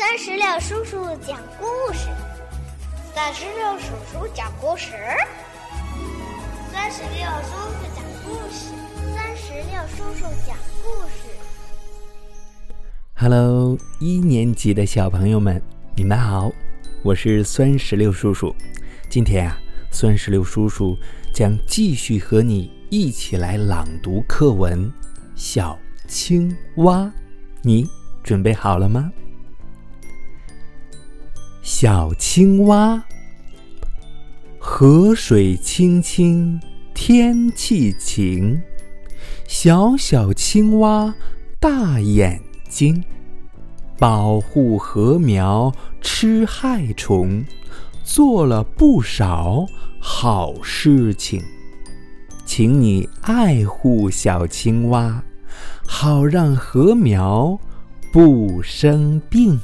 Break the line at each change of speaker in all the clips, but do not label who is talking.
三十六叔叔讲故事，
三十六叔叔讲故事，
三十六叔叔讲故事，三十六叔叔讲故事。
Hello，一年级的小朋友们，你们好，我是酸石榴叔叔。今天啊，酸石榴叔叔将继续和你一起来朗读课文《小青蛙》，你准备好了吗？小青蛙，河水清清，天气晴。小小青蛙，大眼睛，保护禾苗，吃害虫，做了不少好事情。请你爱护小青蛙，好让禾苗不生病。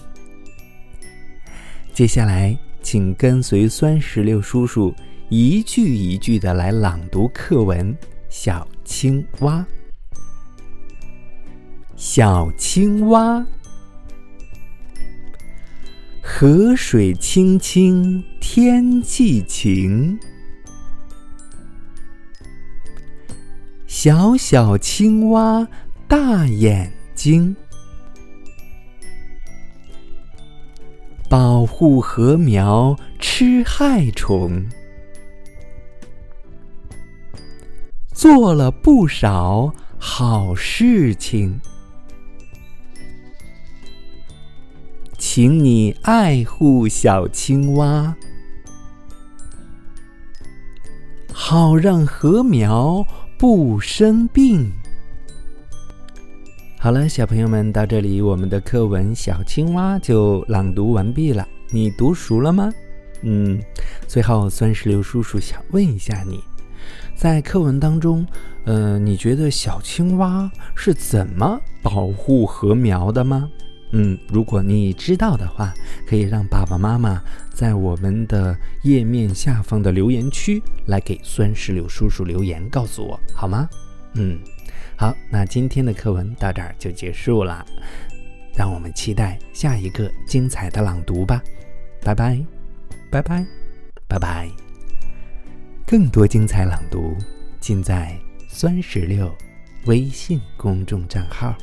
接下来，请跟随酸石榴叔叔一句一句的来朗读课文《小青蛙》。小青蛙，河水清清，天气晴。小小青蛙，大眼睛。保护禾苗，吃害虫，做了不少好事情。请你爱护小青蛙，好让禾苗不生病。好了，小朋友们，到这里我们的课文《小青蛙》就朗读完毕了。你读熟了吗？嗯，最后酸石榴叔叔想问一下你，在课文当中，呃，你觉得小青蛙是怎么保护禾苗的吗？嗯，如果你知道的话，可以让爸爸妈妈在我们的页面下方的留言区来给酸石榴叔叔留言，告诉我好吗？嗯。好，那今天的课文到这儿就结束了，让我们期待下一个精彩的朗读吧，拜拜，拜拜，拜拜。更多精彩朗读尽在酸石榴微信公众账号。